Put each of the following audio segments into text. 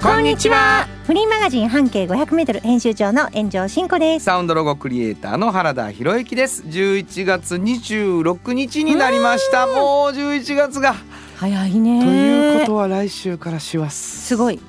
こんにちはフリーマガジン半径 500m 編集長の炎上真子です。サウンドロゴクリエイターの原田博之です11月26日になりましたもう11月が早いね。ということは来週から師走すごい。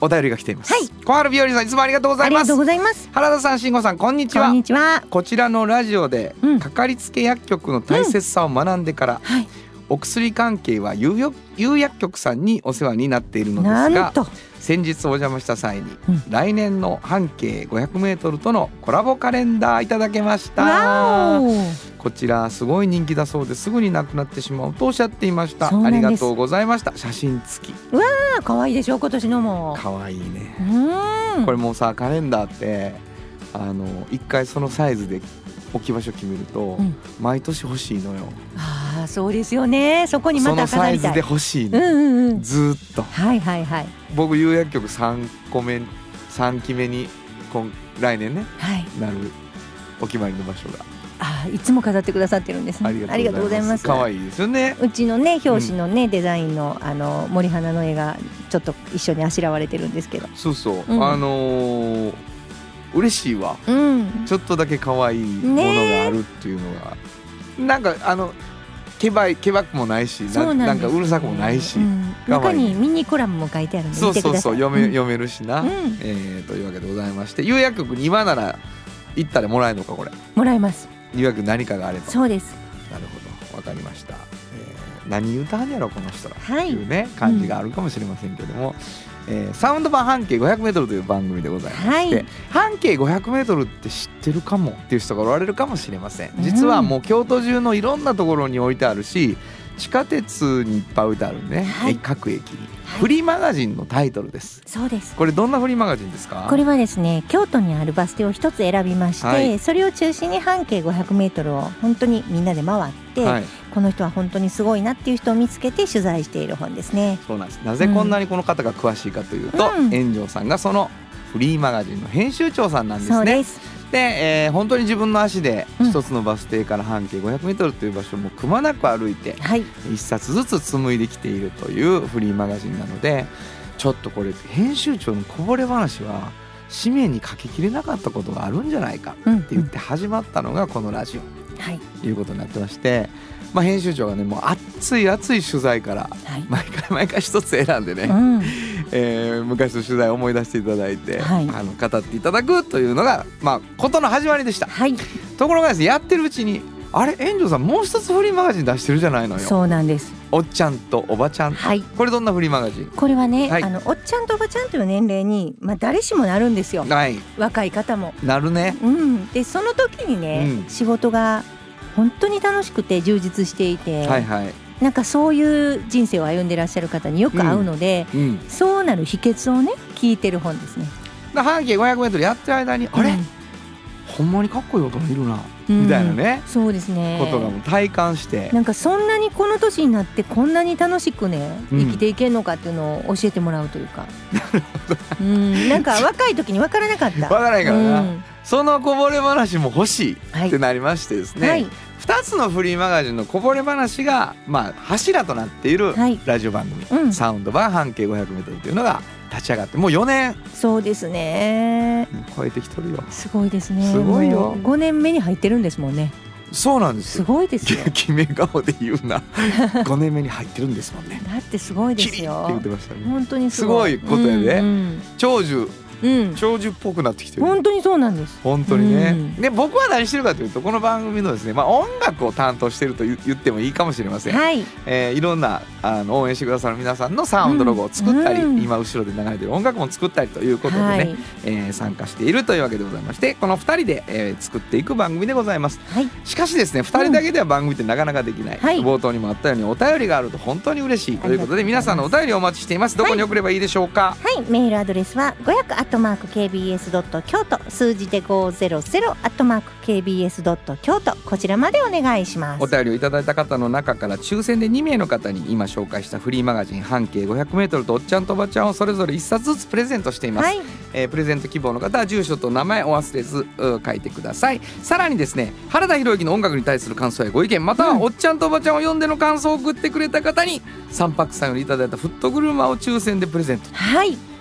お便りが来ています、はい小春日和さんいつもありがとうございますありがとうございます。原田さん慎吾さんこんにちこはんにちは。こちらのラジオでうんかかりつけ薬局の大切さを学んでから、はい。お薬関係は有薬有薬局さんにお世話になっているのですがなんと。先日お邪魔した際に、うん。来年の半径 500m とのコラボカレンダーいただけました。こちらすごい人気だそうです。ぐになくなってしまうとおっしゃっていました。ありがとうございました。写真付き。あ可愛いでしょ今年のも。かわいいね。これもうさカレンダーってあの一回そのサイズで置き場所決めると、うん毎年欲しいのよああそうですよね。そこにまたそのサイズで飾りたい。欲しいの、うんうんうん。ずーっとはいはいはい僕有薬局3個目3期目に今来年ねはい。なるお決まりの場所がああいつも飾ってくださってるんですね。ありがとうございます可い。愛いですよねうちのね表紙のね、デザインのあの森花の絵がちょっと一緒にあしらわれてるんですけど。そうそう、うんあのー嬉しいわ。うん。ちょっとだけ可愛いものがあるっていうのが、なんかあのけばいけばくもないしななんかうるさくもないし、うん。中にミニコラムも書いてあるんでそうそうそう読め、ん。読めるしな、うん。えーというわけでございまして有薬局に今なら行ったらもらえるのかこれ。もらえます。有薬局何かがあれば。そうです。なるほど。わかりました、えー何言うんやろこの人ら。はい。いうね感じがあるかもしれませんけども、えーサウンド版半径 500m という番組でございまして、はい。半径 500m って知ってるかもっていう人がおられるかもしれません。実はもう京都中のいろんなところに置いてあるし地下鉄にいっぱい置いてあるね、はい。各駅に、はいフリーマガジンのタイトルです。そうです。これどんなフリーマガジンですか？これはですね京都にあるバス停を一つ選びまして、はい。それを中心に半径 500m を本当にみんなで回って、はい。この人は本当にすごいなっていう人を見つけて取材している本ですね。そうなんです。なぜこんなにこの方が詳しいかというと、うん。炎上さんがそのフリーマガジンの編集長さんなんですね。そうですで、えー本当に自分の足でうん。一つのバス停から半径 500m という場所もくまなく歩いてはい。一冊ずつ紡いできているというフリーマガジンなのでちょっとこれ編集長のこぼれ話は紙面に書ききれなかったことがあるんじゃないかうんって言って始まったのがこのラジオ。はい。ということになってまして、まあ、編集長がねもう熱い熱い取材からはい、毎回 毎回一つ選んでね、うん。えー昔の取材を思い出していただいて、はい。あの語っていただくというのが、まあ、ことの始まりでした。はい。ところがですねやってるうちにあれ炎上さんもう一つフリーマガジン出してるじゃないのよ。そうなんです。おっちゃんとおばちゃん。はい。これどんなフリーマガジン？これはね、はい。あのおっちゃんとおばちゃんという年齢に、まあ、誰しもなるんですよ。はい。若い方も。なるね。うん、でその時にね、うん。仕事が本当に楽しくて充実していて、はいはい、なんかそういう人生を歩んでらっしゃる方によく会うので、うん、そうなる秘訣をね聞いてる本ですね。だ半径 500m やってる間に、あれ？うんほんまにかっこいい大人いるな、うん。みたいなね。そうですね。ことがもう体感して、なんかそんなにこの年になってこんなに楽しくねうん。生きていけるのかっていうのを教えてもらうというか、うん、なんか若い時に分からなかった。わからないからな、うんそのこぼれ話も欲しいはい。ってなりましてですね、はい。2つのフリーマガジンのこぼれ話が、まあ、柱となっているはい。ラジオ番組、うん。サウンド版半径 500m というのが立ち上がってもう4年。そうですね。超えてきてるよ。すごいですね。すごいよ。5年目に入ってるんですもんね。そうなんですすよごいですよ。決め顔で言うな。5年目に入ってるんですもんね。だってすごいですよ。ね。本当にすごい。すごいことやで。うん長寿うん。うん長寿っぽくなってきてる。本当にそうなんです。本当にね、うん。で僕は何してるかというとこの番組のですね、まあ、音楽を担当してると言言ってもいいかもしれません、はい。えーいろんなあの応援してくださる皆さんのサウンドロゴを作ったり、うん。今後ろで流れてる音楽も作ったりということでね、はい。えー参加しているというわけでございましてこの2人で、えー作っていく番組でございます。はい。しかしですね2人だけでは番組ってなかなかできない、はい。冒頭にもあったようにお便りがあると本当に嬉しいということで皆さんのお便りをお待ちしています。どこに送ればいいでしょうか、はい。メールアドレスは500アットマーク KBS ドット京都数字で500アットマーク KBS ドット京都。こちらまでお願いします。お便りをいただいた方の中から抽選で2名の方に今紹介したフリーマガジン半径 500m とおっちゃんとおばちゃんをそれぞれ1冊ずつプレゼントしています、はい。えープレゼント希望の方は住所と名前お忘れずう書いてください。さらにですね原田博之の音楽に対する感想やご意見またはおっちゃんとおばちゃんを呼んでの感想を送ってくれた方に3泊さんよりいただいたフットグルマを抽選でプレゼント。はい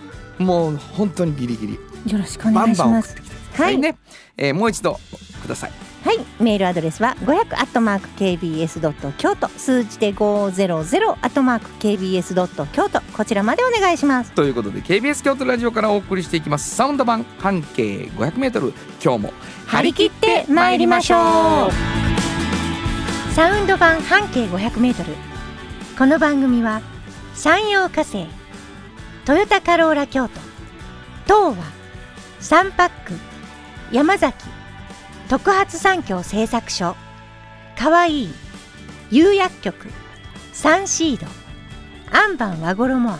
もう本当にギリギリ。よろしくおバン願いします。バン送ってきてくださはい。いね、えーもう一度ください。はい。メールアドレスは500アットマーク KBS ドット京都数字で500アットマーク KBS ドット京都こちらまでお願いします。ということで KBS 京都ラジオからお送りしていきます。サウンド版半径 500m 今日も張り切って参りましょう。サウンド版半径500メートル。この番組は山陽火星トヨタカローラ京都。東和サンパック山崎特発産業製作所。かわいい釉薬局サンシード。アンバン和衣あん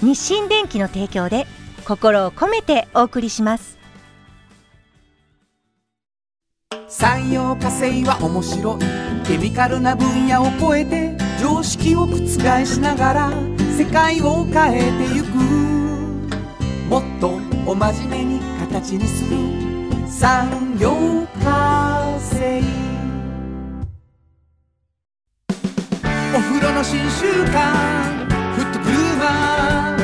日清電機の提供で心を込めてお送りします。産業化成は面白い。ケミカルな分野を超えて常識を覆しながら世界を変えてゆく。もっとお真面目に形にする。産業化成。お風呂の新習慣。フットグルーマ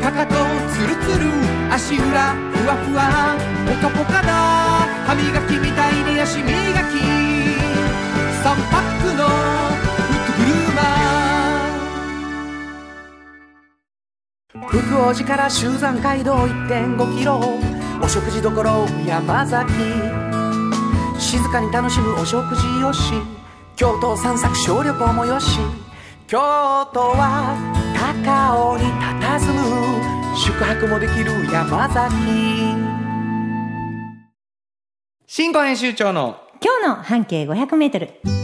ーかかとツルツル。足裏ふわふわ。ポカポカだ歯磨きみたいに足磨き。3パックの福王寺から集山街道1.5キロお食事処山崎。静かに楽しむお食事よし京都散策小旅行もよし京都は高尾に佇む宿泊もできる山崎。新語編集長の今日の半径500メートル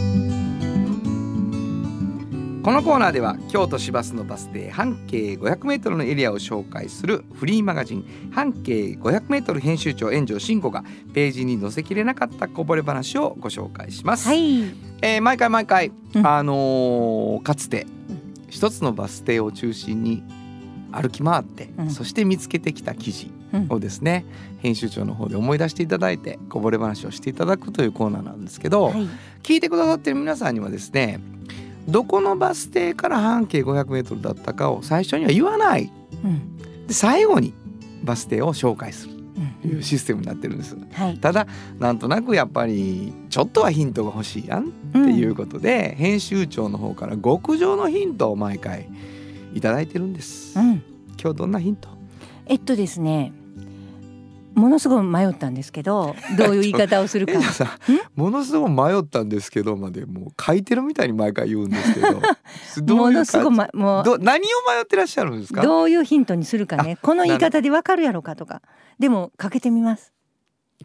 このコーナーでは京都市バスのバス停半径 500m のエリアを紹介するフリーマガジン半径 500m 編集長炎上真子がページに載せきれなかったこぼれ話をご紹介します、はい。えー毎回毎回、うん。あのーかつて一つのバス停を中心に歩き回って、うん。そして見つけてきた記事うん。をですね、編集長の方で思い出していただいてこぼれ話をしていただくというコーナーなんですけど、はい。聞いてくださってる皆さんにはですねどこのバス停から半径 500m だったかを最初には言わない。うん。で最後にバス停を紹介する。うん。というシステムになってるんです。はい。ただなんとなくやっぱりちょっとはヒントが欲しいやん。っていうことで、編集長の方から極上のヒントを毎回いただいてるんです、うん。今日どんなヒント？えっとですねものすごい迷ったんですけどどういう言い方をするか。ものすごい迷ったんですけどまでもう書いてるみたいに毎回言うんですけどど もういうのすごい、ま、もうど何を迷ってらっしゃるんですか？どういうヒントにするかねこの言い方でわかるやろかとか。でもかけてみます。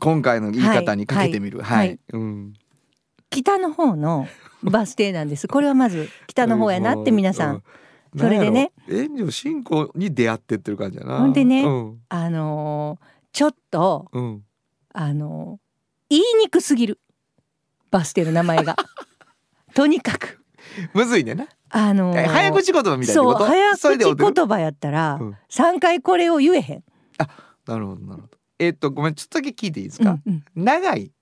今回の言い方にかけてみる。はい、はい。うん。北の方のバス停なんです。これはまず北の方やなって 皆さん、うん。それでね。なんやろ炎上進行に出会ってってる感じやな。ほんでねうん。あのーちょっとうん。あのー言いにくすぎる。バス停の名前が。とにかく。むずいねんな、あの早口言葉みたいなこと？早口それでおる？言葉やったらうん。三回これを言えへん、なるほどなるほど。えっとごめんちょっとだけ聞いていいですか、うんうん。長い？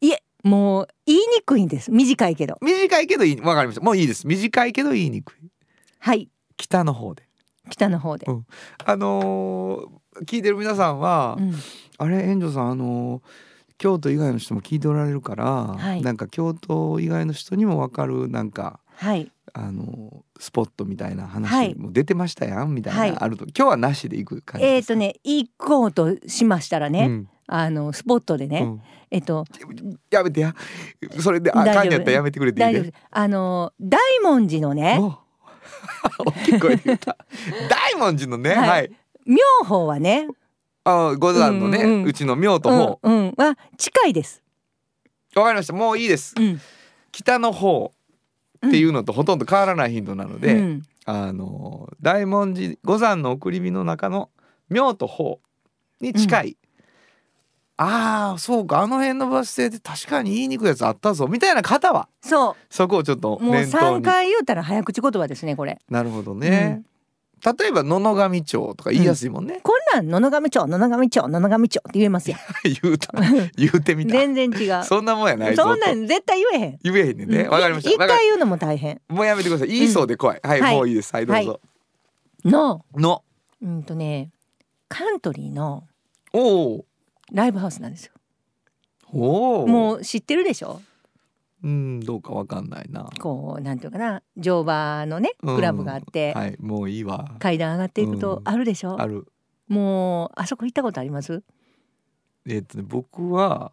いえもう言いにくいんです。短いけど。短いけどいいわかりました。もういいです。短いけど言いにくい。はい。北の方で。北の方で、うん。あのー聞いてる皆さんは、うん。あれ炎上さんあのー京都以外の人も聞いておられるから、い。なんか京都以外の人にもわかるなんかはい。あのスポットみたいなは話い。も出てましたやん、みたいな、はい。あると。今日はなしで行く感じえっ、ですか？とね行こうとしましたらね、うん。あのスポットでね、うん。えっとやめてや。それであかんやったらやめてくれていい？ですあの大文字のね 大きい声で言った。大文字のねはい。はい、妙法はねあ五山のね、ううんうん。ちの妙とうん方うん。は近いです、わ、かりました。もういいです。うん、北の方っていうのとほとんど変わらない頻度なので、うん。あの大文字五山の送り火の中の妙と方に近い、ああそうか。あの辺のバス停で確かに言いにくいやつあったぞ。みたいな方はそそこをちょっとうもう念頭3に回言うたら早口言葉ですねこれ。なるほどね、例えば野々上町とか言いやすいもんね、こんなん野々上町野々上町野々上町って言えますやん。言うた 言うてみた。全然違う。そんなもんやないそんなん絶対言えへん。言えへんねんねうん。わかりました。一回言うのも大変。もうやめてください。言いそうで怖い、はい、はい。もういいです。はいどうぞ、の。の。うんとねカントリーのおおライブハウスなんですよ。おおもう知ってるでしょ？うんどうかわかんないな。こうなんていうかな乗馬のねうん。クラブがあって、はいもういいわ。階段上がっていくとうん。あるでしょ、ある。もうあそこ行ったことあります？えっとね僕は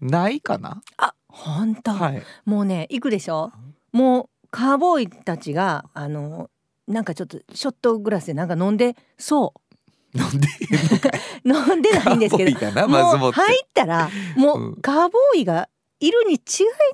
ないかな？あ本当、はい。もうね行くでしょ？もうカーボーイたちがあのなんかちょっとショットグラスでなんか飲んでそなんでう 飲んでないんですけど。もう入ったらもうん。うカーボーイがいるに違い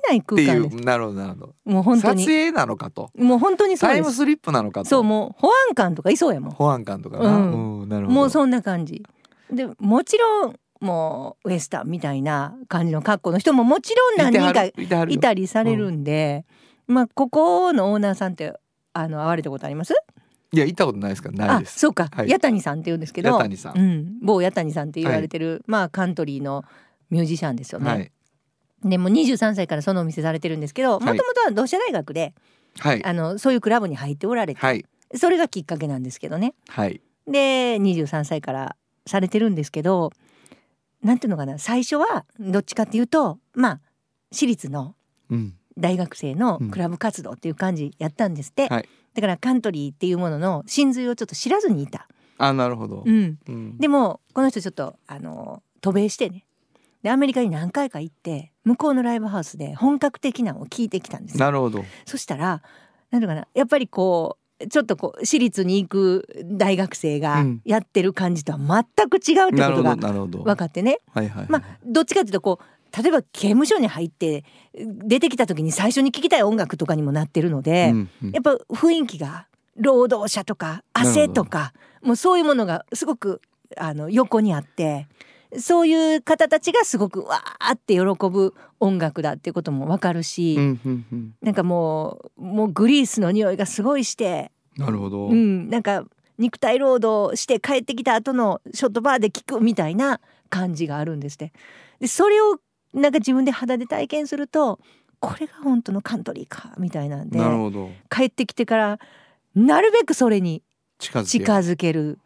ない空間です。うなるほどなるほど。もう本当に。撮影なのかと。もう本当にそうタイムスリップなのかと。そうもう保安官とかいそうやもん。保安官とかな、ううんなるほど。もうそんな感じ。でもちろんもうウエスタンみたいな感じの格好の人ももちろん何人かいたりされるんで、まあここのオーナーさんってあの会われたことあります？いや行ったことないですからないあです。そうか、はい。八谷さんって言うんですけど八谷さん。うん、某八谷さんって言われてる、まあカントリーのミュージシャンですよね、はいでもう23歳からそのお店されてるんですけどもともとは同志社大学ではい。あのそういうクラブに入っておられて、はい。それがきっかけなんですけどね。はい。で23歳からされてるんですけどなんていうのかな最初はどっちかっていうとまあ私立のうん。大学生のクラブ活動っていう感じやったんですって、はい。だからカントリーっていうものの真髄をちょっと知らずにいた、あなるほど、うん、うん。でもこの人ちょっとあの渡米してねでアメリカに何回か行って向こうのライブハウスで本格的なのを聞いてきたんですよ。なるほど。そしたらなんていうかなやっぱりこうちょっとこう私立に行く大学生がうん。やってる感じとは全く違うってことが分かってね。はいはいはい。まあどっちかっていうとこう例えば刑務所に入って出てきた時に最初に聴きたい音楽とかにもなってるので、うんうん。やっぱ雰囲気が労働者とか汗とかもうそういうものがすごくあの横にあってそういう方たちがすごくわーって喜ぶ音楽だっていうこともわかるし、うんうんうん。なんかもうもうグリースの匂いがすごいして、なるほど、うん、なんか肉体労働して帰ってきた後のショットバーで聴くみたいな感じがあるんですって。でそれをなんか自分で肌で体験するとこれが本当のカントリーかみたいなんでなるほど。帰ってきてからなるべくそれに近づける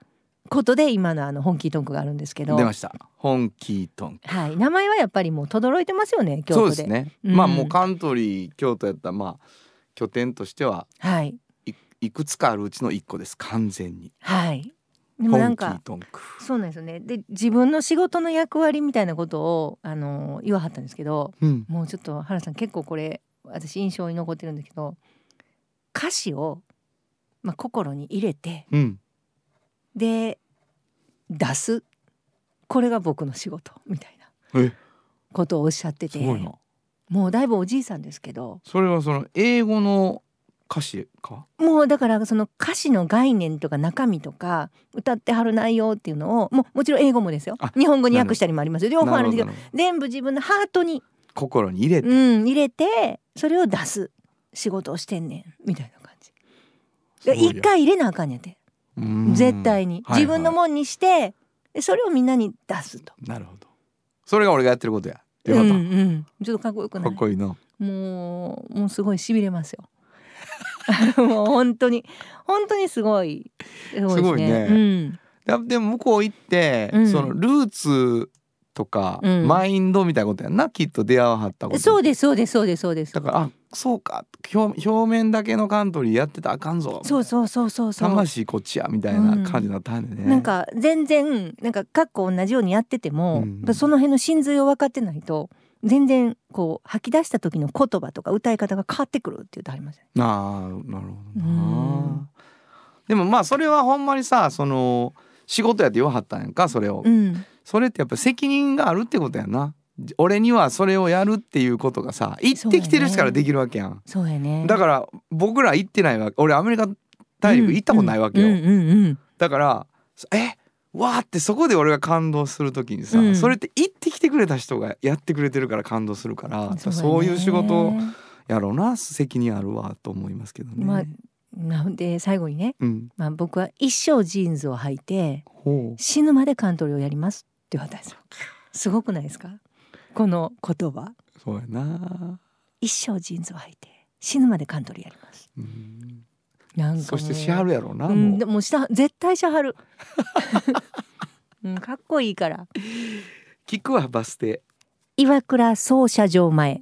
ことで今のあの本気ートンクがあるんですけど。出、ました。本気ートンはい、名前はやっぱりもう轟いてますよね京都で。そうですね、うんまあもうカントリー京都やったらまあ拠点としてははい。いいくつかあるうちの一個です。完全に。はい。でもなんかートンク。そうなんですよね。で自分の仕事の役割みたいなことをあの言わはったんですけど、うん。もうちょっと原さん結構これ私印象に残ってるんだけど、歌詞をまあ心に入れてうんで出す。これが僕の仕事。みたいな。え？ことをおっしゃってて、もうだいぶおじいさんですけど、それはその英語の歌詞か？もうだからその歌詞の概念とか中身とか歌ってはる内容っていうのをもうもちろん英語もですよ。あ日本語に訳したりもありますよ。両方あるんですけど。全部自分のハートに、心に入れて、うん、入れてそれを出す仕事をしてんねん。みたいな感じ。一回入れなあかんやて。うん絶対に、はいはい。自分のもんにしてでそれをみんなに出すと。なるほど。それが俺がやってることや。よかった、うんうん、ちょっとかっこよくない？かっこいいなもうもうすごいしびれますよ。もう本当に。本当にすごいすごいね。すごいね。うん。やでも向こう行って、うん。そのルーツとか、うん。マインドみたいなことやんな？きっと出会わはったこと。そうですそうですそうですそうです。だからあそうか。表表面だけのカントリーやってたらあかんぞ。そうそうそうそうそう。魂こっちやみたいな感じになったんでね、なんか全然なんかかっこ同じようにやってても、うん。その辺の真髄を分かってないと全然こう吐き出した時の言葉とか歌い方が変わってくるって言ってありますね。ああなるほどな、うん。でもまあそれはほんまにさその仕事やって言わはったんやんかそれを、うん、それってやっぱ責任があるってことやな俺にはそれをやるっていうことがさ行ってきてる人からできるわけやん、そうやね。だから僕ら行ってないわけ。俺アメリカ大陸行ったことないわけよ、うんうんうんうん。だからえわーってそこで俺が感動する時にさ、うん。それって行ってきてくれた人がやってくれてるから感動するからそう,、いう仕事をやろうな責任あるわと思いますけどね。まあなんで最後にね、うん、まあ、僕は一生ジーンズを履いて死ぬまでカントリーをやりますって言われたんですよ。すごくないですか？この言葉。そうやな、一生ジーンズを履いて死ぬまでカントリーやります。うん、なんかそしてしはるやろうな、うん、もう。でもした絶対しはる、うん、かっこいいから。聞くわバス停。岩倉操車場前。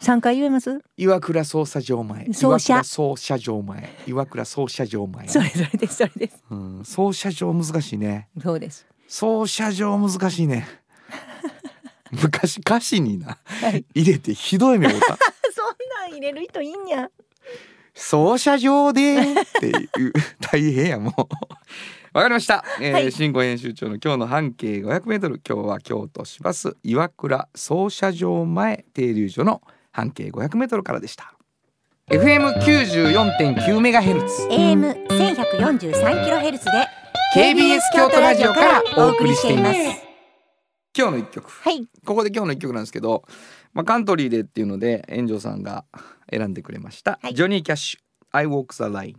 三回言えます？岩倉捜査場前。捜査岩倉捜査場前。岩倉捜査場前。それそれですそれです。うん、捜査場難しいね。そうです。操車場難しいね昔歌詞になはい。入れてひどい目をた。そんなん入れる人いいんや。操車場でっていう。大変やもう。わかりました、えーはい。新語編集長の今日の半径500メートル。今日は京都市バス岩倉操車場前停留所の半径500メートルからでした。FM94.9 メガヘルツ。AM 千百四十三キロヘルツで KBS 京都ラジオからお送りしています今日の一曲。はい。ここで今日の一曲なんですけど、まあ、カントリーでっていうので炎上さんが選んでくれました、はい。ジョニー・キャッシュ「I Walk the Line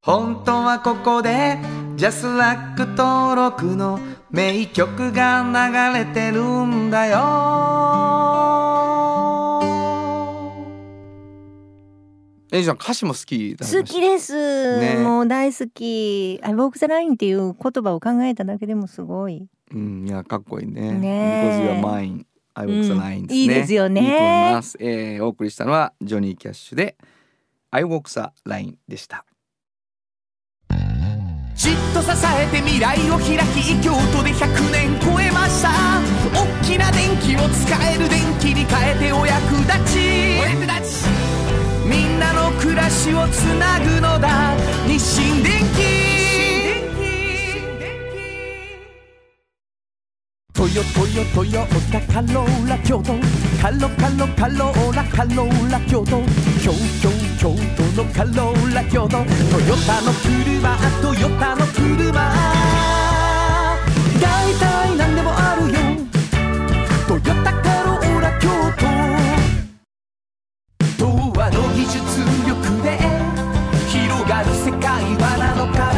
本当はここでジャスラック登録の名曲が流れてるんだよ」炎上さん歌詞も好きだ好きです、ね。もう大好き「I walk the line」っていう言葉を考えただけでもすごいうんいやかっこいいね。ね Because you are mine I Walk the Line ですね、うんいいですよね。いいと思います、えー、お送りしたのはジョニー・キャッシュで I Walk the Line でした。じっと支えて未来を開き京都で100年超えました。大きな電気を使える電気に変えてお役立ち。お役立ち。みんなの暮らしをつなぐのだ。日清電気トヨトヨトヨタカローラ京都カロカロカローラカローラ京都京京京都のカローラ京都トヨタの車トヨタの車だいたいなんでもあるよ。トヨタカローラ京都童話の技術力で広がる世界はなのか。ら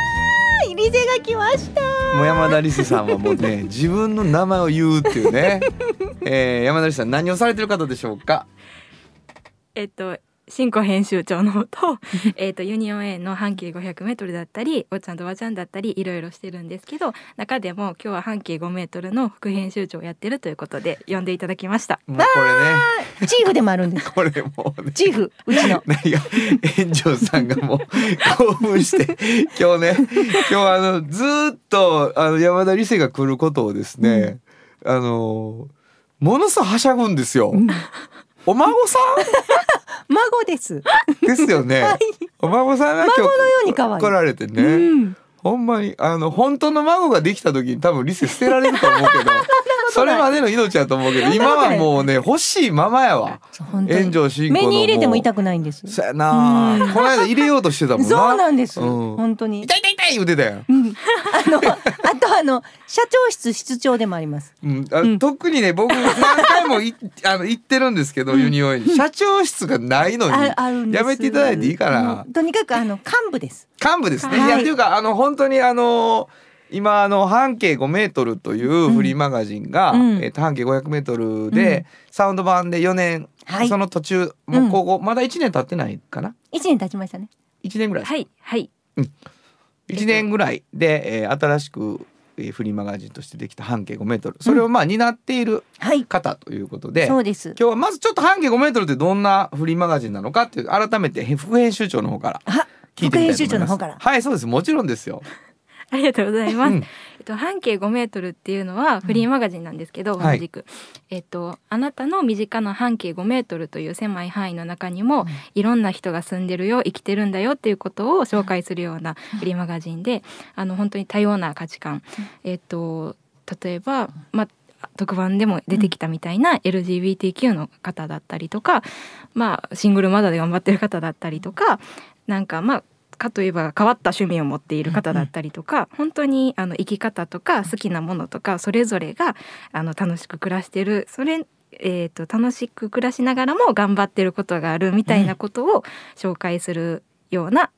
入り瀬が来ました。もう山田理瀬さんはもうね 自分の名前を言うっていうね、えー、山田理瀬さん何をされてる方でしょうか？えっと新語編集長の とえっとユニオン A の半径500メートルだったりおっちゃんとおばちゃんだったりいろいろしてるんですけど中でも今日は半径5メートルの副編集長をやってるということで呼んでいただきました。もうこれね。チーフでもあるんです。これもうね。チーフうちの。何が炎上さんがもう興奮して今日ね今日あのずーっとあの山田理瀬が来ることをですね、あのものすごいはしゃぐんですよ。お孫さ 孫です。んですよね。お孫さんが今日孫のように可愛い。来られてね。うん。ほんまにあの本当の孫ができた時に多分リセ捨てられると思うけど それまでの命やと思うけど今はもうね欲しいままやわ。炎上進行の目に入れても痛くくないんです。そやな。うん。この間入れようとしてたもんな。そうなんです、うん。本当に。痛い痛い痛い言うてたやん、あのあとあの社長室室長でもあります。うん。あうん。特にね僕何回もい あの言ってるんですけど、ユニオンに。社長室がないのに。やめていただいていいかもなうとにかくあの幹部です。幹部ですね、はい。い、やっていうかあの本当にあの今あの半径5メートルというフリーマガジンが、うん。えっと半径500メートルで、サウンド版で4年、はい。その途中もうここ、まだ1年経ってないかな？一年経ちましたね。1年ぐらい、はいはい。1年ぐらいで、えー新しく、フリーマガジンとしてできた半径5メートル。それをまあ担っているはい。方ということで、今日はまずちょっと半径5メートルってどんなフリーマガジンなのかっていう改めて副編集長の方からあ聞いてみたいと思います。副編集長の方から。はいそうです。もちろんですよありがとうございます。うん。えっと、半径5メートルっていうのはフリーマガジンなんですけど、はい。同じく、えっと、あなたの身近な半径5メートルという狭い範囲の中にも、いろんな人が住んでるよ生きてるんだよっていうことを紹介するようなフリーマガジンで、あの本当に多様な価値観、えっと例えば、まあ特番でも出てきたみたいな LGBTQ の方だったりとか、まあ、シングルマザーで頑張ってる方だったりとかなんかまあかといえば変わった趣味を持っている方だったりとか、本当にあの生き方とか好きなものとかそれぞれがあの楽しく暮らしてるそれ、えー、と楽しく暮らしながらも頑張ってることがあるみたいなことを紹介するような、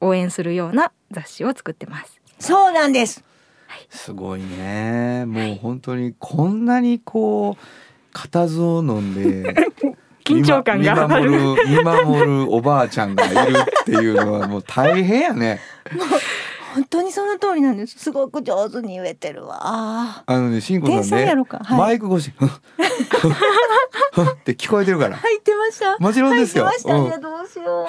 応援するような雑誌を作ってます。そうなんです。すごいね。もう本当にこんなにこう固唾を飲んで 緊張感が見守る見守るおばあちゃんがいるっていうのはもう大変やね。本当にその通りなんです。すごく上手に言えてるわ。ああのねしんこさんねやろか。はい。マイク越し。っ。て聞こえてるから。入ってましたもちろんですよ。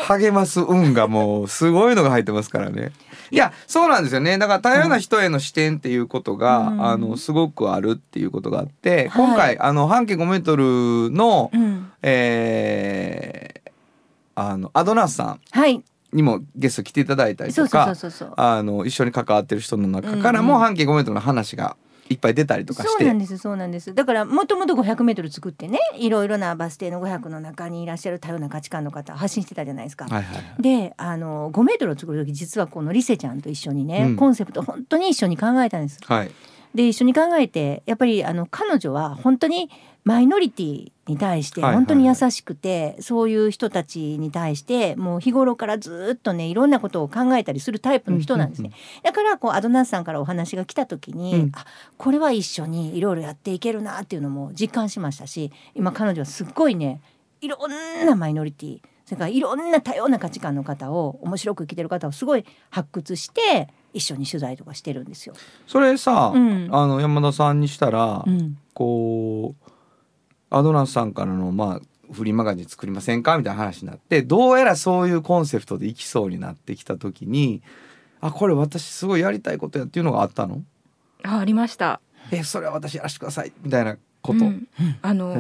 励ます運がもうすごいのが入ってますからね。いや。そうなんですよね。だから多様な人への視点っていうことが、うん。あのすごくあるっていうことがあって、はい。今回あの半径5メートルの、うん。えーあのアドナースさんはい。にもゲスト来ていただいたりとか一緒に関わってる人の中からも半径5メートルの話がいっぱい出たりとかして。そうなんですそうなんですだからもともと500メートル作ってねいろいろなバス停の500の中にいらっしゃる多様な価値観の方発信してたじゃないですか。はいはいはいであの5メートルを作る時実はこのリセちゃんと一緒にね、うんコンセプト本当に一緒に考えたんです。はいで一緒に考えてやっぱりあの彼女は本当にマイノリティに対して本当に優しくて、そういう人たちに対してもう日頃からずっとねいろんなことを考えたりするタイプの人なんですね。だからこうアドナースさんからお話が来た時に、うん。あこれは一緒にいろいろやっていけるなっていうのも実感しましたし今彼女はすっごいねいろんなマイノリティそれからいろんな多様な価値観の方を面白く生きてる方をすごい発掘して一緒に取材とかしてるんですよ。それさ、うん。あの山田さんにしたら、うん。こうアドナスさんからのまあフリーマガジン作りませんか？みたいな話になってどうやらそういうコンセプトでいきそうになってきた時にあこれ私すごいやりたいことやっていうのがあったの？あありました。えそれは私やらせてくださいみたいなこと、うん。あの、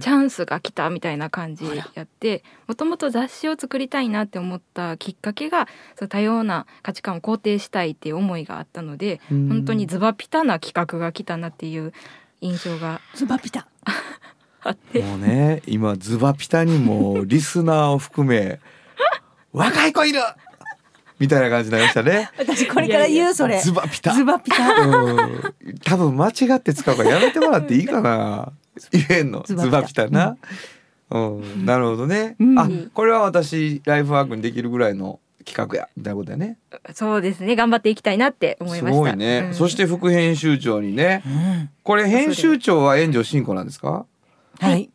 チャンスが来たみたいな感じやってもともと雑誌を作りたいなって思ったきっかけがその多様な価値観を肯定したいっていう思いがあったのでうん。本当にズバピタな企画が来たなっていう印象が。ズバピタあってもうね今ズバピタにもリスナーを含め 若い子いるみたいな感じになりましたね。私これから言うそれズバピタ。ズバピタうん多分間違って使うからやめてもらっていいかな。言えんの。ズズバピタバピタな。うん、なるほどね。うんあ、これは私ライフワークにできるぐらいの企画やみたいなことだよね。そうですね頑張っていきたいなって思いすましたごいね。うんそして副編集長にね。うんこれ編集長は炎上進行なんですか？はい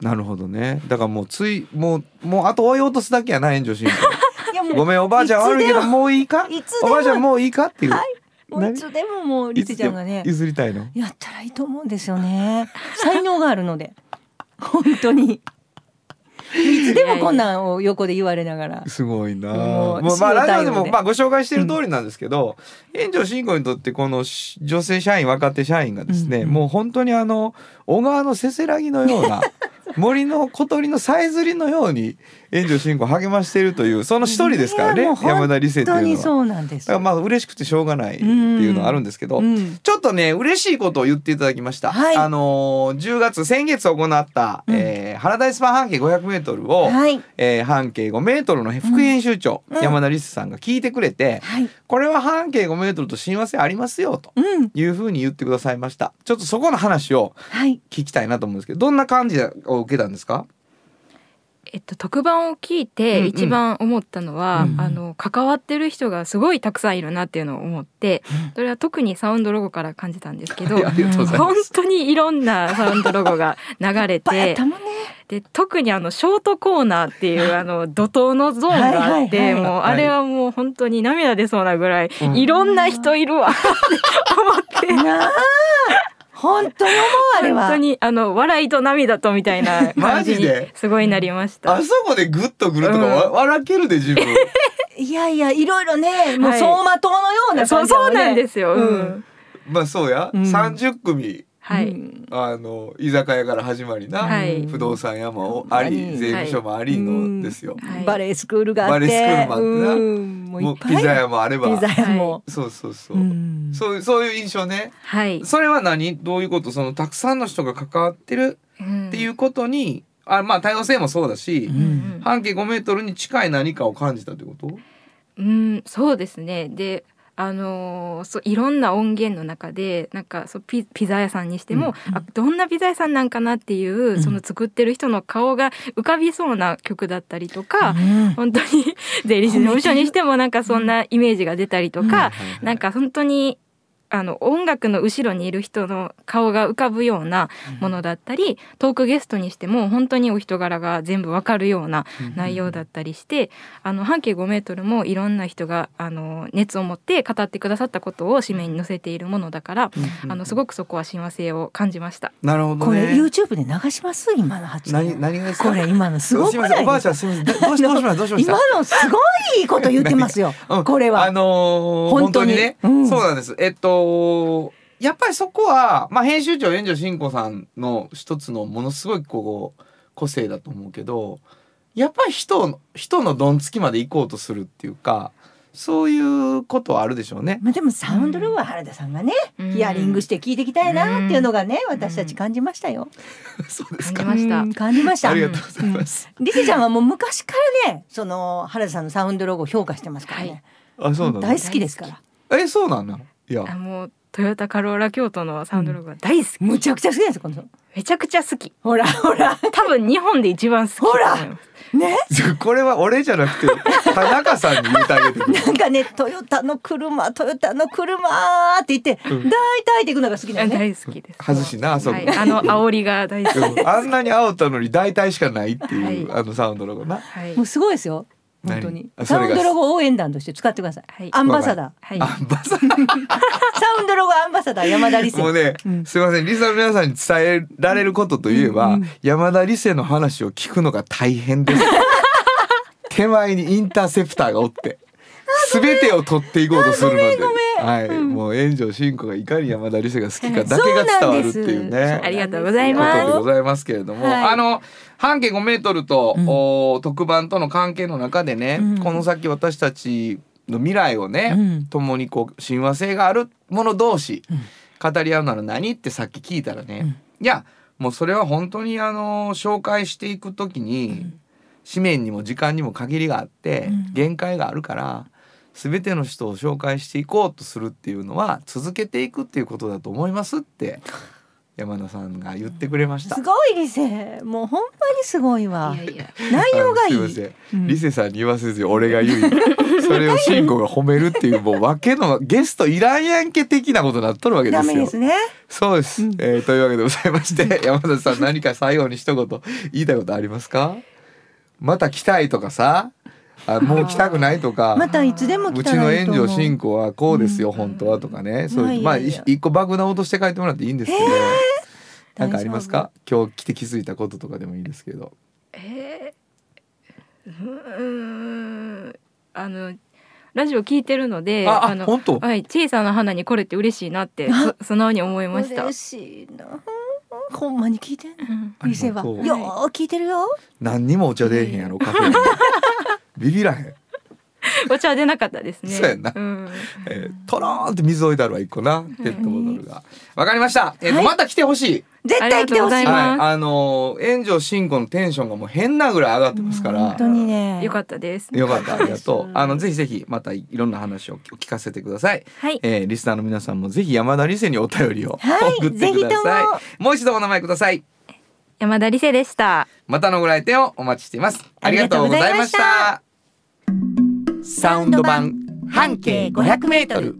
なるほどね。だからもうついもうもうあと追い落とすだけやな炎上進行。ごめんおばあちゃん悪いけどもういいか？おばあちゃんもういいか？っていう。はいいつでももうリセちゃんがね譲りたいの？やったらいいと思うんですよね才能があるので本当にいつでもこんなんを横で言われながら。すごいな。あ。もうまあラジオでもまあご紹介してる通りなんですけど、炎上進行にとってこのし女性社員若手社員がですね、うんうん。もう本当にあの小川のせせらぎのような森の小鳥のさえずりのように炎上進行を励ましているというその一人ですからね山田理瀬っていうのは。本当にそう。なんですだからまあ嬉しくてしょうがないっていうのはあるんですけど、うん。ちょっとね嬉しいことを言っていただきました。はい。あのー10月先月行った、うん。えー、原大スパン半径500メートルを、はい。えー半径5メートルの副編集長、うん。山田理瀬さんが聞いてくれて、はい。これは半径5メートルと親和性ありますよとうん。いうふうに言ってくださいました。ちょっとそこの話をはい。聞きたいなと思うんですけど、どんな感じを受けたんですか？えっと、特番を聞いうんうてん。一番思ったのは、うん。あの関わってる人がすごいたくさんいるなっていうのを思ってそれは特にサウンドロゴから感じたんですけど 本す。当にいろんなサウンドロゴが流れて で特にあのショートコーナーっていうあの怒涛のゾーンがあって、もうあれはもう本当に涙出そうなぐらい、うん。いろんな人いるわ。って。思って本当に思うあれは。本当にあの笑いと涙とみたいな 感じにマジで？すごいなりました。あそこでグッとくるとか、わ笑けるで自分。いやいやいろいろねもうはい。走馬灯のようなそうそう感じだもんね。なんですよ、ううん。んまあそうや、うん。30組はい、うん。あの居酒屋から始まりな、はい。不動産屋もあり、はい税務署もありのですよ、はい。バレエスクールがあって。バレエスクールもあってな。うん。もういっぱいもうピザ屋もあれば。ピザ屋も、そうそうそう、うん。そういうそういう印象ね。はい、それは何？どういうこと？そのたくさんの人が関わってるうん。っていうことに、あまあ多様性もそうだし、うん。半径5メートルに近い何かを感じたってこと？うん、そうですね。で、あのーそういろんな音源の中でなんかそうピピザ屋さんにしても、あどんなピザ屋さんなんかなっていう、その作ってる人の顔が浮かびそうな曲だったりとか、うん。本当に税理士事務所にしてもなんかそんなイメージが出たりとか、なんか本当にあの音楽の後ろにいる人の顔が浮かぶようなものだったり、トークゲストにしても本当にお人柄が全部わかるような内容だったりして、あの半径5メートルもいろんな人があの熱を持って語ってくださったことを紙面に載せているものだから、あのすごくそこは親和性を感じました。なるほどこれね YouTube で流します？今の発何言。何がですか？これ今のすごくいおばあちゃんすみません。どどうしどうしました？どうしました？今のすごいいいこと言ってますよ。うんこれは。あのー本本当に。当にね、うん。そうなんです。えっとやっぱりそこは、まあ、編集長援助慎吾さんの一つのものすごいこう個性だと思うけどやっぱり人の人のどんつきまで行こうとするっていうかそういうことはあるでしょうね。まあでもサウンドロゴは原田さんがね、うんヒアリングして聞いていきたいなっていうのがね、私たち感じましたよ。そうですか感じましたうん感じました。ありがとうございます。リセちゃんはもう昔からね、その原田さんのサウンドロゴを評価してますからね。あそうなの？大好きですから。えそうなの？いや。あもうトヨタカローラ京都のサウンドロゴが大好き、むちゃくちゃ好きなんですよこの人。めちゃくちゃ好き。ほらほら。多分日本で一番好き。ほらね？これは俺じゃなくて 田中さんに言ってあげてなんかねトヨタの車トヨタの車って言って、大体っていくのが好きなあのね。大好きです。外しなあそこ、はい、あの煽りが大好きうん。あんなに煽ったのに大体しかないっていう、はい。あのサウンドロゴな。はい。もうすごいですよ。本当に。サウンドロゴ応援団として使ってください。はい。アンバサダー。はい。あバサ サウンドロゴアンバサダー山田理生。もうね、うん。すいませんリスナーの皆さんに伝えられることといえば、山田理生の話を聞くのが大変です。手前にインターセプターがおって。すべてを取っていこうとするので、はい、もう炎上真子がいかに山田理生が好きかだけが伝わるっていうね。ありがとうございことまでございますけれども、はい。あの半径5メートルと、うん。お特番との関係の中でね、うん。この先私たちの未来をね、うん。共にこう親和性があるもの同士、うん。語り合うなら何ってさっき聞いたらね、いやもうそれは本当にあの紹介していくときに、紙面にも時間にも限りがあって、うん。限界があるから全ての人を紹介していこうとするっていうのは続けていくっていうことだと思いますって 山田さんが言ってくれました。すごい理生。もう本当にすごいわい。やいや内容がいい。あのすいません、うんリセさんに言わせず俺が言う それを慎吾が褒めるっていうもう訳のゲストいらんやんけ的なことになっとるわけですよダメですね。そうです、うんえーというわけでございまして 山田さん何か最後に一言言いたいことありますか？また来たいとかさあもう来たくないとかまたいつでも来うちのたらいいと思う。援助進行はこうですよ、本当はとかね。そういうまあ一個爆弾落として帰ってもらっていいんですけど、なんかあります大か今日来て気づいたこととかでもいいですけど。えー、うーん。あのラジオ聞いてるのでああの本当？はい小さな花にこれって嬉しいなってあそ 素直に思いました。嬉しいな。ほんまに聞いてんの？うん。理生は。よー聞いてるよ。何にもお茶出えへんやろカフェに ビビらへん、お茶は出なかったですね。そうやんな。うん。えー、とろーんって水置いてあるわ一個なペットボトルが。わかりました、えーとはい。また来てほしい。絶対来てほしい。はい。あのー炎上進行のテンションがもう変なぐらい上がってますから。本当にね。よかったです。よかった。ありがとう。うん。あのぜひぜひまたいろんな話を聞かせてください。はい。えー、リスナーの皆さんもぜひ山田理生にお便りを、はい。送ってください。ぜもう一度お名前ください山田理生でした。またのご来店をお待ちしています。ありがとうございました。あサウンド版半径500メートル。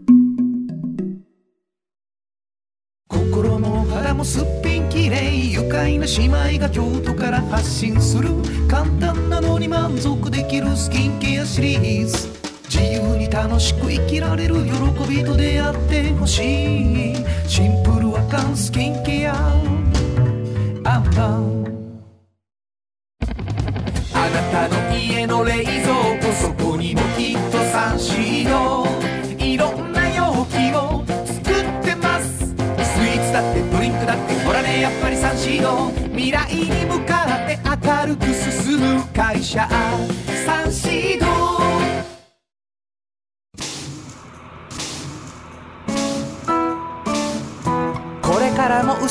心も肌もすっぴんきれい愉快な姉妹が京都から発信する簡単なのに満足できるスキンケアシリーズ。自由に楽しく生きられる喜びと出会ってほしい。シンプルアカンスキンケアかあなたの家の冷蔵庫そこにもきっとサンシードいろんな容器を作ってます。スイーツだってドリンクだってほらねやっぱりサンシード未来に向かって明るく進む会社。サンシード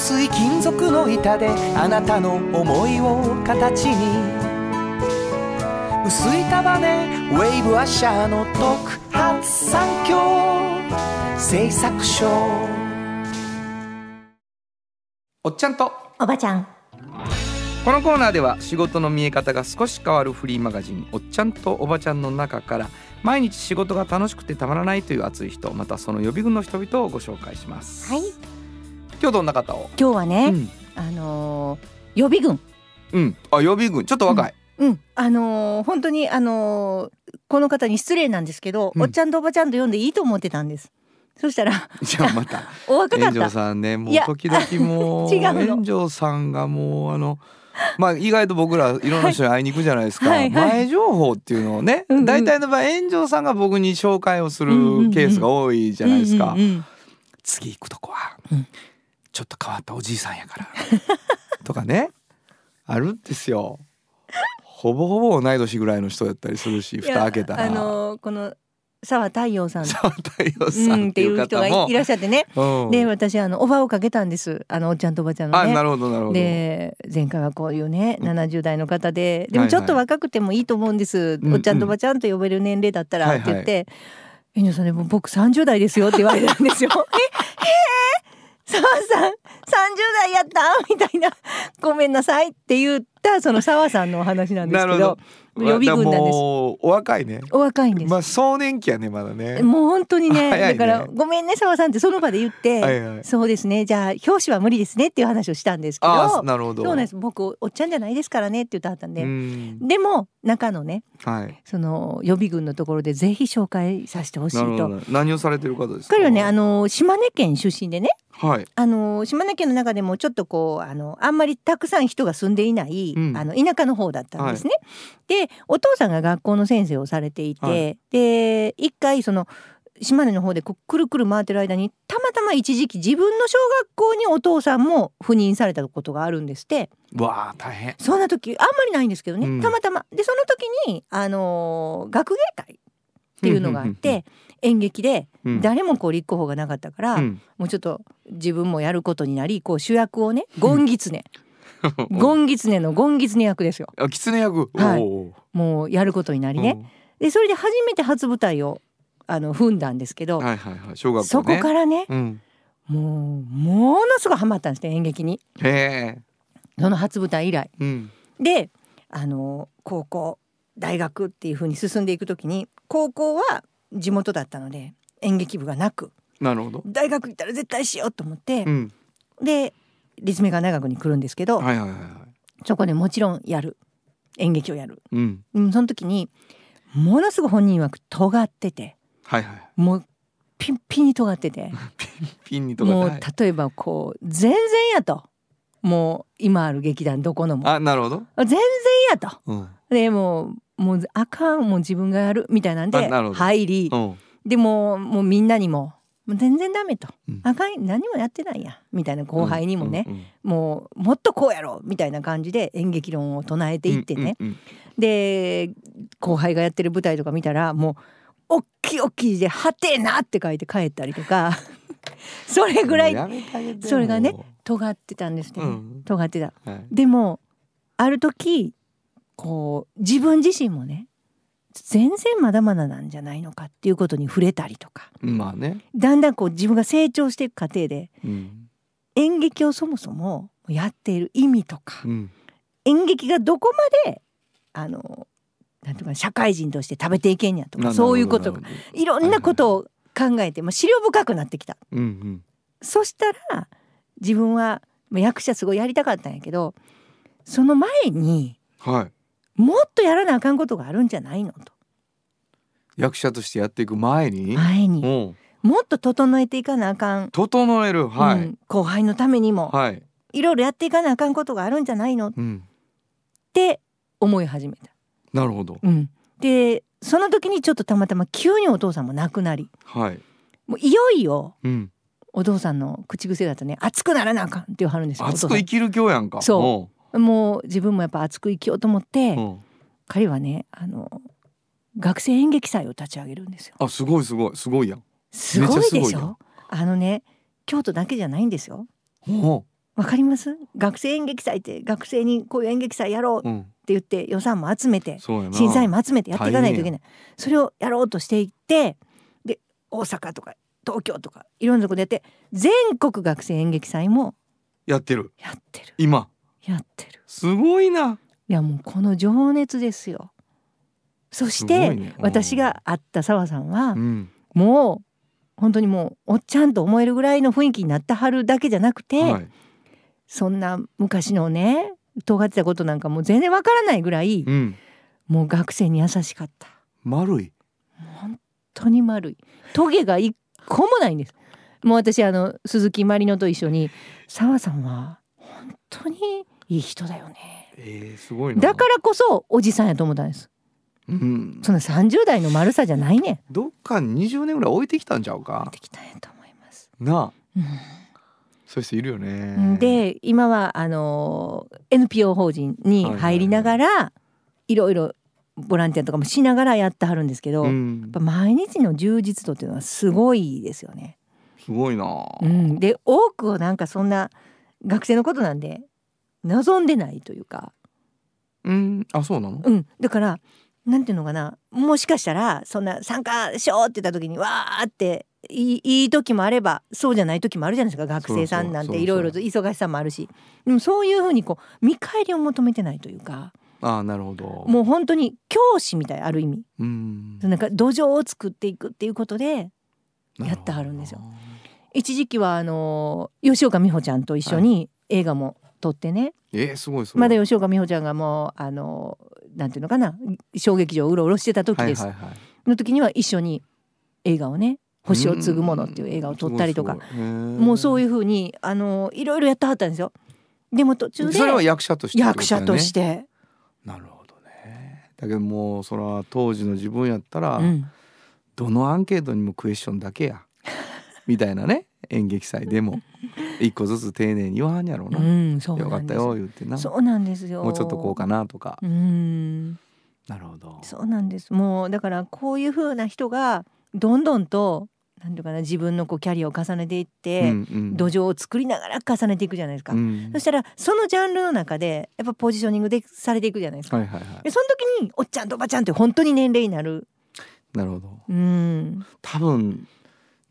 薄い金属の板であなたの思いを形に。薄い束ねウェーブアッシャーの特発産業製作所おっちゃんと。おばちゃん。このコーナーでは仕事の見え方が少し変わるフリーマガジン「おっちゃんとおばちゃん」の中から毎日仕事が楽しくてたまらないという熱い人またその予備軍の人々をご紹介します。はい今日どんな方を？今日はね、うん、あのー予備軍。うん、あ予備軍。ちょっと若い、うん。あのー本当にあのーこの方に失礼なんですけど、うん。おっちゃんとおばちゃんと呼んでいいと思ってたんです。そしたら じゃあまた。お若かった。炎上さんねもいうや時々もう 違うの。炎上さんがもうあのまあ意外と僕らいろんな人に会いに行くじゃないですか、はいはい。前情報っていうのをねうんうん。大体の場合炎上さんが僕に紹介をするケースが多いじゃないですか、うんうんうん。次行くとこは、うんちょっと変わったおじいさんやから。とかね。あるんですよ。ほぼほぼ同い年ぐらいの人やったりするし蓋開けたら、あのーこの沢太陽さん。沢太陽うんっていいうう人がいらっしゃってね、うん。で私あのオファーをかけたんです。あのおっちゃんとおばちゃんのね。あなるほどなるほど。で前回はこういうねうん。70代の方で。ではいはい。もちょっと若くてもいいと思うんです、うんおっちゃんとおばちゃんと呼べる年齢だったらって言って「遠慮さんでも僕30代ですよ」って言われたんですよ。ええー、澤さん30代やった？みたいな「ごめんなさい」って言うったその澤さんのお話なんですけど予備軍なんです。お若いね。お若いんです。まあ壮年期やねまだね。もう本当にね ね。だから「ごめんね澤さん」ってその場で言って「はいはい。そうですねじゃあ表紙は無理ですね」っていう話をしたんですけどなるほど。そうなんです。僕おっちゃんじゃないですからねって言ってはったんで、うん。でも中のねはい。その予備軍のところでぜひ紹介させてほしいと。ど。何をされてる方ですか？彼はねあの島根県出身でねはい。あの島根県の中でもちょっとこうあのあんまりたくさん人が住んでいない、うん。あの田舎の方だったんですね。でお父さんが学校の先生をされていて、はい。で一回その島根の方でくるくる回ってる間にたまたま一時期自分の小学校にお父さんも赴任されたことがあるんですって。わあ大変。そんな時あんまりないんですけどね、うん。たまたま。でその時に、あのー学芸会っていうのがあって、演劇でうん。誰もこう立候補がなかったから、うん。もうちょっと自分もやることになりこう主役をねゴンギツネ ゴンギツネのゴンギツネ役ですよ。あ狐役？はい。もうやることになりね、でそれで初めて初舞台をあの踏んだんですけど、うんはいはいはい。小学校ね。そこからねうん。もうものすごいハマったんですね演劇に。へえ。その初舞台以来。うん。であの高校大学っていう風に進んでいく時に高校は地元だったので演劇部がなく。なるほど。大学行ったら絶対しようと思って、うん。で立命館大学に来るんですけど、はいはいはいはい。そこでもちろんやる。演劇をやる、うん。うん、その時にものすごい本人曰く尖っててはいはい。もうピンピンに尖ってて ピンにとかもうはい例えばこう全然やと。もう今ある劇団どこのも。あなるほど。全然やと。うん。でもうもうあかんもう自分がやるみたいなんで入り。うん。でもうもうみんなにももう全然ダメと、うん。あかん何もやってないや。みたいな後輩にもね、うんうんもうもっとこうやろうみたいな感じで演劇論を唱えていってね、うんうんで後輩がやってる舞台とか見たらもう大きい大きい字で「はてな」って書いて帰ったりとか それぐらいそれがねも尖ってたんですね、うん。尖ってた。うはい。でもある時こう自分自身もね全然まだまだなんじゃないのかっていうことに触れたりとか。まあね。だんだんこう自分が成長していく過程でうん。演劇をそもそもやっている意味とかうん。演劇がどこまであのなんていうかな社会人として食べていけんやとかそういうこといろんなことを考えて、まあ、資料深くなってきた。うんうん。そしたら自分はまあ役者すごいやりたかったんやけどその前にはいもっとやらなあかんことがあるんじゃないの？と。役者としてやっていく前に、前に。うん、もっと整えていかなあかん、整える？はい、うん。後輩のためにも、はい、いろいろやっていかなあかんことがあるんじゃないの？っうん、て思い始めた。なるほど。うん、でその時にちょっとたまたま急にお父さんも亡くなり。はい、もういよいようん、お父さんの口癖だとね熱くならなあかんって言わはるんですよ。熱く生きる今日やんか。そお父さんもう自分もやっぱ熱く生きようと思って、うん、うん、彼はねあの学生演劇祭を立ち上げるんですよ。あすごいすごい。すごいやん。すごいでしょ？あのね京都だけじゃないんですよ。おわかります？学生演劇祭って学生にこういう演劇祭やろうってうん。言って予算も集めてそうやな。審査員も集めてやっていかないといけ大ないそれをやろうとしていってで大阪とか東京とかいろんなところでやって全国学生演劇祭もやってる。やってる。今やってる。すごいな。いやもうこの情熱ですよ。そして、いね。うん。私が会った澤さんは、うん。もう本当にもうおっちゃんと思えるぐらいの雰囲気になったはるだけじゃなくて、はい。そんな昔のね尖ってたことなんかもう全然わからないぐらい、うん。もう学生に優しかった。丸い。本当に丸い。トゲが一個もないんです。もう私あの鈴木まりのと一緒に澤さんは本当にいい人だよね。えー、すごいな。だからこそおじさんやと思ったんです。うん。そんな30代の丸さじゃないねん。どっかに20年ぐらい置いてきたんちゃうか？できたんやと思います、なあ。うん。そういう人いるよね。で今はあの NPO 法人に入りながら、いろいろボランティアとかもしながらやってはるんですけど、やっうんぱ毎日の充実度っていうのはすごいですよね。すごいなうん、で多くをなんかそんな学生のことなんで望んでないというか、うん。あそうなの？うん、だからなんていうのかな。もしかしたらそんな参加しようって言った時にわーっていいいい時もあればそうじゃない時もあるじゃないですか。学生さんなんていろいろと忙しさもあるし。でもそういうふうにこう見返りを求めてないというか。ああなるほど。もう本当に教師みたいある意味。うん。なんか土壌を作っていくっていうことでやってはるんですよ。一時期はあの吉岡美穂ちゃんと一緒に映画も撮ってね、どえー、すごいすごい。まだ吉岡美穂ちゃんがもうあのなんていうのかな。小劇場をうろうろしてた時です、はいはいはい。の時には一緒に映画をね「星を継ぐもの」っていう映画を撮ったりとか。もうそういいうふうにあのいろいろやってはったんですよ。でも途中でそれは役者としてってこと役者として、ねなるほどね。だけどもうそれは当時の自分やったら、うん、どのアンケートにもクエスチョンだけや。みたいなね演劇祭でも一個ずつ丁寧に言わんやろうな、うん、そうよかったなんですよ言ってなそうなんですよ。もうちょっとこうかなとか、うん、なるほどそうなんです。もうだからこういう風な人がどんどんとなんていうかな自分のこうキャリアを重ねていって、うんうん土壌を作りながら重ねていくじゃないですか。うんそしたらそのジャンルの中でやっぱポジショニングでされていくじゃないですか。はいはいはいでその時におっちゃんとおばちゃんって本当に年齢になる。なるほどうん。多分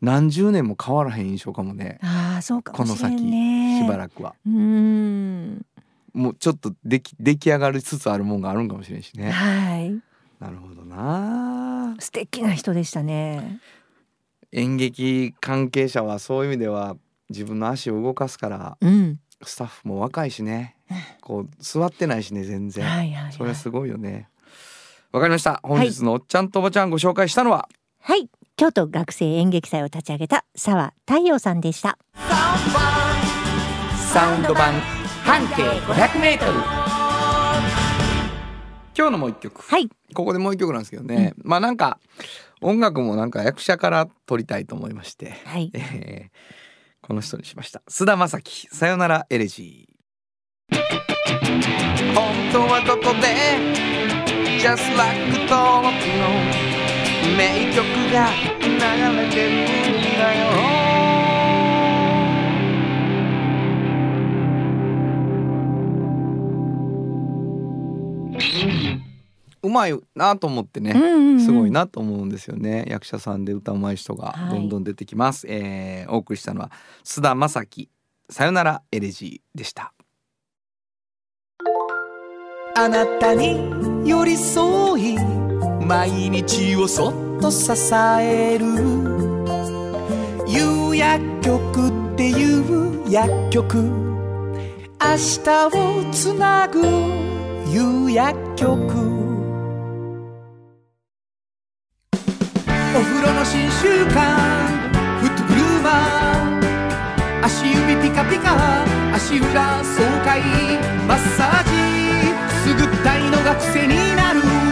何十年も変わらへん印象かもねああそうかこのもしれん先ね。しばらくはうん。もうちょっとでき出来上がりつつあるもんがあるんかもしれんしねはい。なるほどな素敵な人でしたね。演劇関係者はそういう意味では自分の足を動かすからうん。スタッフも若いしねこう座ってないしね全然、はいはい、はい。それはすごいよねわかりました本日のおっちゃんとおばちゃんご紹介したのは、はい。京都学生演劇祭を立ち上げた沢太陽さんでした。サウンド版半径 500m 今日のもう一曲。はい。ここでもう一曲なんですけどね、まあなんか音楽もなんか役者から撮りたいと思いまして、はい。えーこの人にしました。須田将暉さよならエレジー。本当はここで Just like 登録の名曲が流れてるんだよ。うまいなと思ってね、うんうんうん。すごい。なと思うんですよね。役者さんで歌うまい人がはい。どんどん出てきます、えーお送りしたのは須田将暉さよならエレジーでした。あなたに寄り添い毎日をそっと支える。夕薬局っていう薬局。明日をつなぐ。夕薬局。お風呂の新習慣。フットグルーマー足指ピカピカ。足裏爽快。マッサージ。くすぐったいのが癖になる。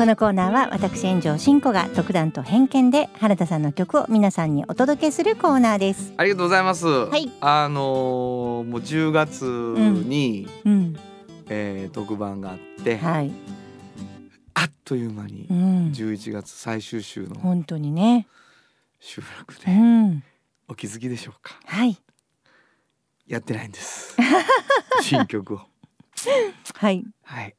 このコーナーは私炎上真子が独断と偏見で原田さんの曲を皆さんにお届けするコーナーです。ありがとうございます、はい、あのー、もう10月に、うん。うん、えー、特番があって、はい、あっという間に11月最終週の、本当にね。収録で、お気づきでしょうか、はい。やってないんです。新曲を。はい。はい。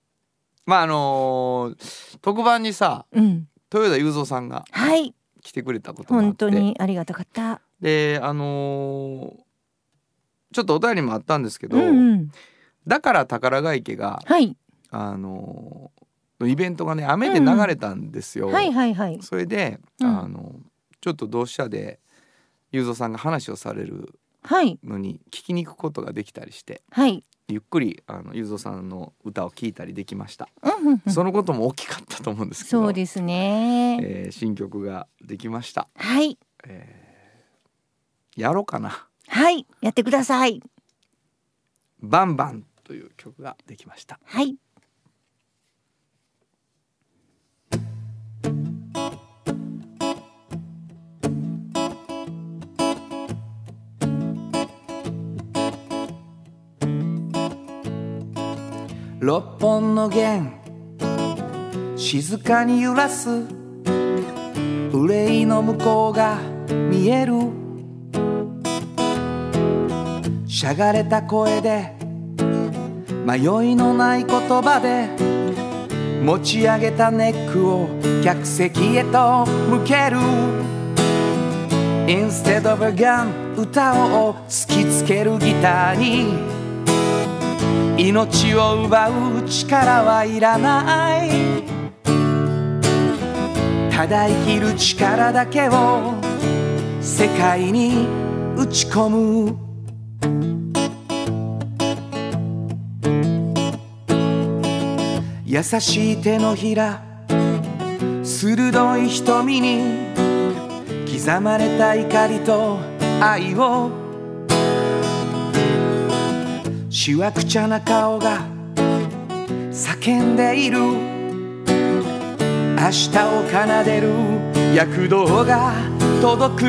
まああのー特番にさうん、豊田雄三さんが、来てくれたこともあって。本当にありがたかった。であのーちょっとお便りもあったんですけど、うんうん、だから宝ヶ池がはい、あのーイベントがね雨で流れたんですよ。はいはいはい。それで、うん。あのちょっと同志社で雄三さんが話をされるはい。のに聞きに行くことができたりして。はい、ゆっくりあのゆずさんの歌を聞いたりできました、そのことも大きかったと思うんですけどそうですね、えー、新曲ができました。はい、えー、やろうかな。はい。やってください。バンバンという曲ができました。はい。六本の弦。静かに揺らす。憂いの向こうが見える。しゃがれた声で。迷いのない言葉で。持ち上げたネックを。客席へと向ける。Instead of a gun 歌を。突きつけるギターに。命を奪う力はいらない。ただ生きる力だけを世界に打ち込む。優しい手のひら鋭い瞳に刻まれた怒りと愛をしわくちゃな顔が叫んでいる。明日を奏でる。躍動が届く。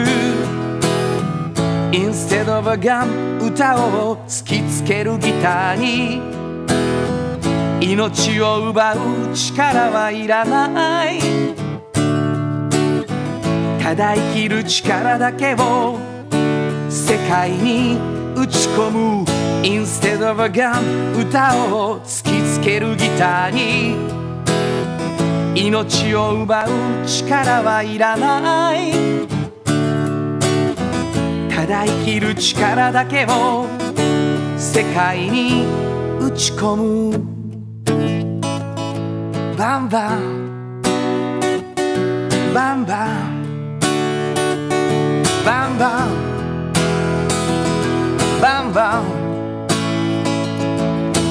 Instead of a gun 歌を突きつけるギターに。命を奪う力はいらない。ただ生きる力だけを世界に打ち込む。Instead of a gun 歌を突きつけるギターに。命を奪う力はいらない。ただ生きる力だけを世界に打ち込む。バンバン。バンバン。バンバン。バンバン。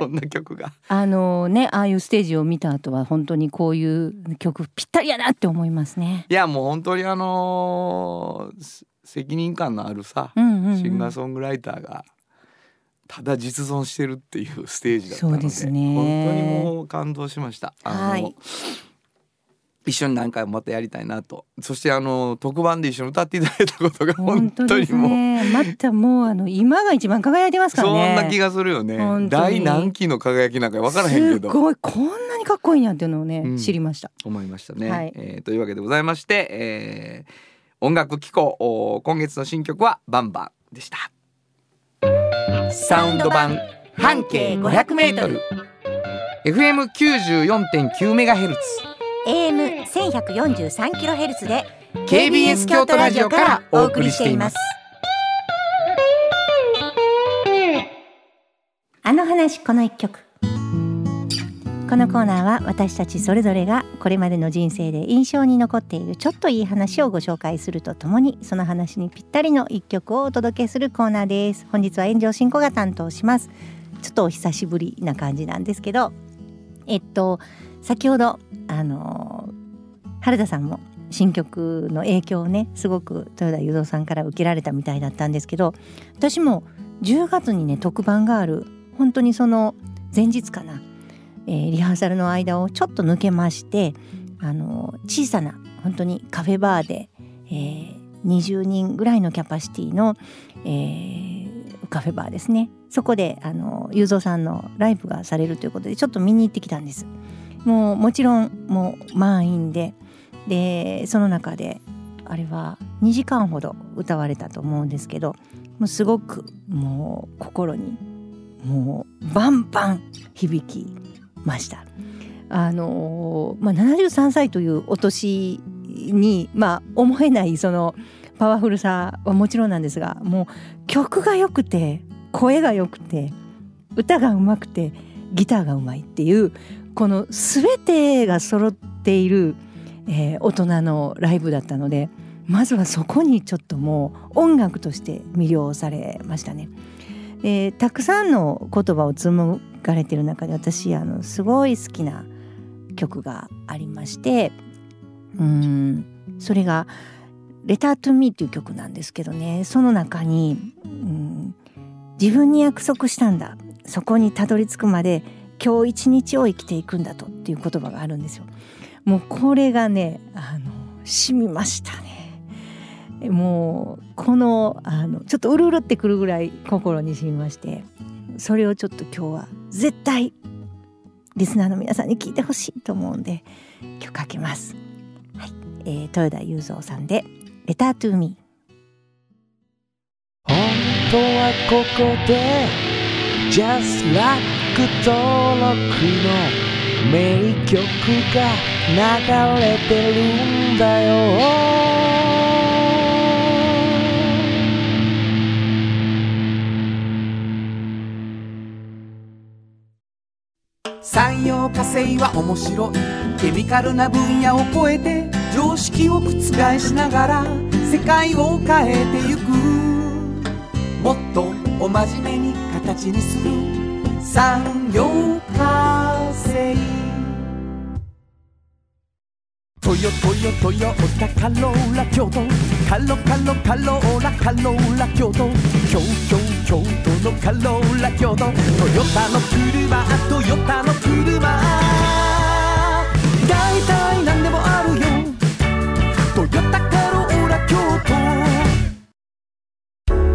こんな曲が。あのねああいうステージを見た後は本当にこういう曲ぴったりやなって思いますね。いやもう本当にあのーす責任感のあるさ、うんうんうん。シンガーソングライターがただ実存してるっていうステージだったのでね。本当にもう感動しました。あのはい一緒に何回もまたやりたいなと。そしてあの特番で一緒に歌っていただいたことが本本当にもう、ね。またもうあの今が一番輝いてますからそね。んな気がするよね。本当に。第何期の輝きなんか分からへんけど。すごいこんなにかっこいいんやっていうのをね、うん。知りました。思いましたね、はい。えーというわけでございまして、えー音楽機構お今月の新曲はバンバンでした。サウンド版半径 500m FM94.9 メガヘルツ AM 千百四十三キロヘルツで KBS 京都ラジオからお送りしています。あの話この一曲。このコーナーは私たちそれぞれがこれまでの人生で印象に残っているちょっといい話をご紹介するとともにその話にぴったりの一曲をお届けするコーナーです本日は炎上進行が担当しますちょっとお久しぶりな感じなんですけどえっと先ほどあの原田さんも新曲の影響をねすごく豊田雄三さんから受けられたみたいだったんですけど私も10月にね特番がある本当にその前日かな、えーリハーサルの間をちょっと抜けましてあの小さな本当にカフェバーで、えー20人ぐらいのキャパシティの、えーカフェバーですね。そこであの雄三さんのライブがされるということでちょっと見に行ってきたんです。もうもちろんもう満員ででその中であれは2時間ほど歌われたと思うんですけどもうすごくもう心にもうバンバン響きました。あのーまあ、73歳というお年に、まあ、思えないそのパワフルさはもちろんなんですがもう曲が良くて声が良くて歌が上手くてギターが上手いっていうこの全てが揃っている、えー大人のライブだったのでまずはそこにちょっともう音楽として魅了されましたね。でたくさんの言葉を紡がれてる中で私あのすごい好きな曲がありましてうんそれが「レター・トゥ・ミー」っていう曲なんですけどねその中にうん自分に約束したんだそこにたどり着くまで今日一日を生きていくんだとっていう言葉があるんですよ。もうこれがねあの染みましたね。もうこのあのちょっとうるうるってくるぐらい心に染みましてそれをちょっと今日は絶対リスナーの皆さんに聞いてほしいと思うんで今日かけます。はい、えー、豊田雄三さんで「レタートゥーミー本当はここで Just Like 登録の名曲が流れてるんだよ。産業化成は面白い。ケミカルな分野を超えて常識を覆しながら世界を変えてゆく。もっとお真面目に形にする。産業化成トヨトヨトヨタカローラ京都カロカロカローラカローラ京都京京京都のカローラ京都トヨタの車トヨタの車。大体何でもあるよ。トヨタカローラ京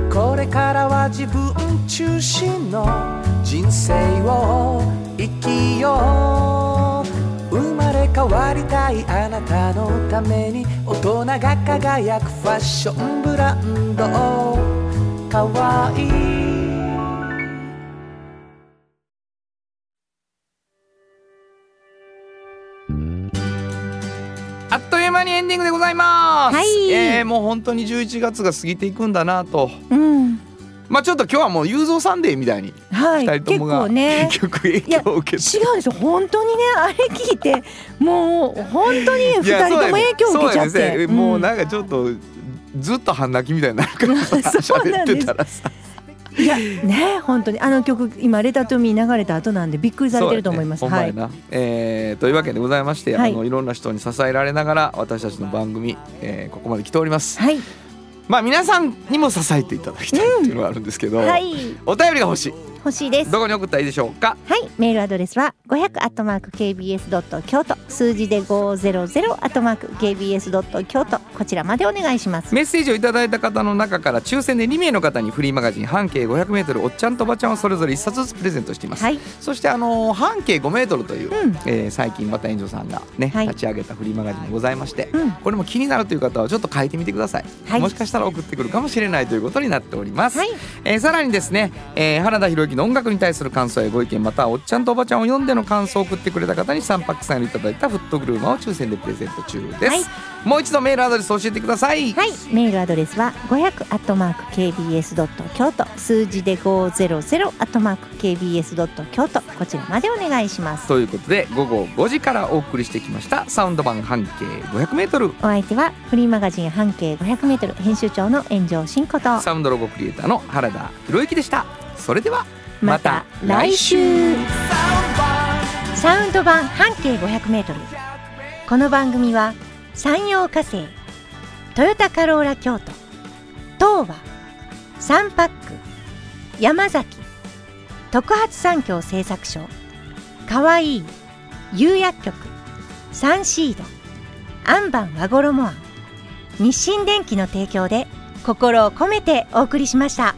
都これからは自分中心の人生を生きよう。生まれ変わりたいあなたのために大人が輝くファッションブランド。かわいい。あっという間にエンディングでございます、はい。えーもう本当に11月が過ぎていくんだなと」うんまあちょっと今日はもう雄三サンデーみたいにはい。二人と結構ね。結局影響を受けて。違うんですよ本当にねあれ聞いてもう本当に二人とも影響を受けちゃっそうやねてもうなんかちょっとずっと半泣きみたいになるから さ喋ってたらさ。いやね本当にあの曲今「レタートゥミー流れた後なんでびっくりされてると思います、ねほんまやな。えーというわけでございまして、はい。あのいろんな人に支えられながら私たちの番組、えーここまで来ております。はいまあ皆さんにも支えていただきたいっていうのがあるんですけど、はい。お便りが欲しい欲しいです。どこに送ったらいいでしょうか？はい、メールアドレスは500アットマーク KBS ドット京都。数字で500アットマーク KBS ドット京都。こちらまでお願いします。メッセージをいただいた方の中から抽選で2名の方にフリーマガジン半径 500m おっちゃんとおばちゃんをそれぞれ1冊ずつプレゼントしています、はい、そしてあのー半径 5m という、うん。えー最近また園長さんがね、はい。立ち上げたフリーマガジンもございまして、うん。これも気になるという方はちょっと書いてみてください、はい。もしかしたら送ってくるかもしれないということになっております、はい、えーさらにですね、えー原田博之の音楽に対する感想やご意見またはおっちゃんとおばちゃんを読んでの感想を送ってくれた方に3パックサインをいただいたフットグルーマーを抽選でプレゼント中です、はい。もう一度メールアドレス教えてください、はい、メールアドレスは500アットマーク KBS ドット京都数字で500アットマーク KBS ドット京都。こちらまでお願いします。ということで午後5時からお送りしてきましたサウンド版半径 500m お相手はフリーマガジン半径500メートル編集長の炎上真子と。サウンドロゴクリエイターの原田博之でした。それではまた来週サウンド版半径500メートルこの番組は山陽火星トヨタカローラ京都東和サンパック山崎特発産業製作所かわいい釉薬局サンシードアンバン和衣あん日清電機の提供で心を込めてお送りしました。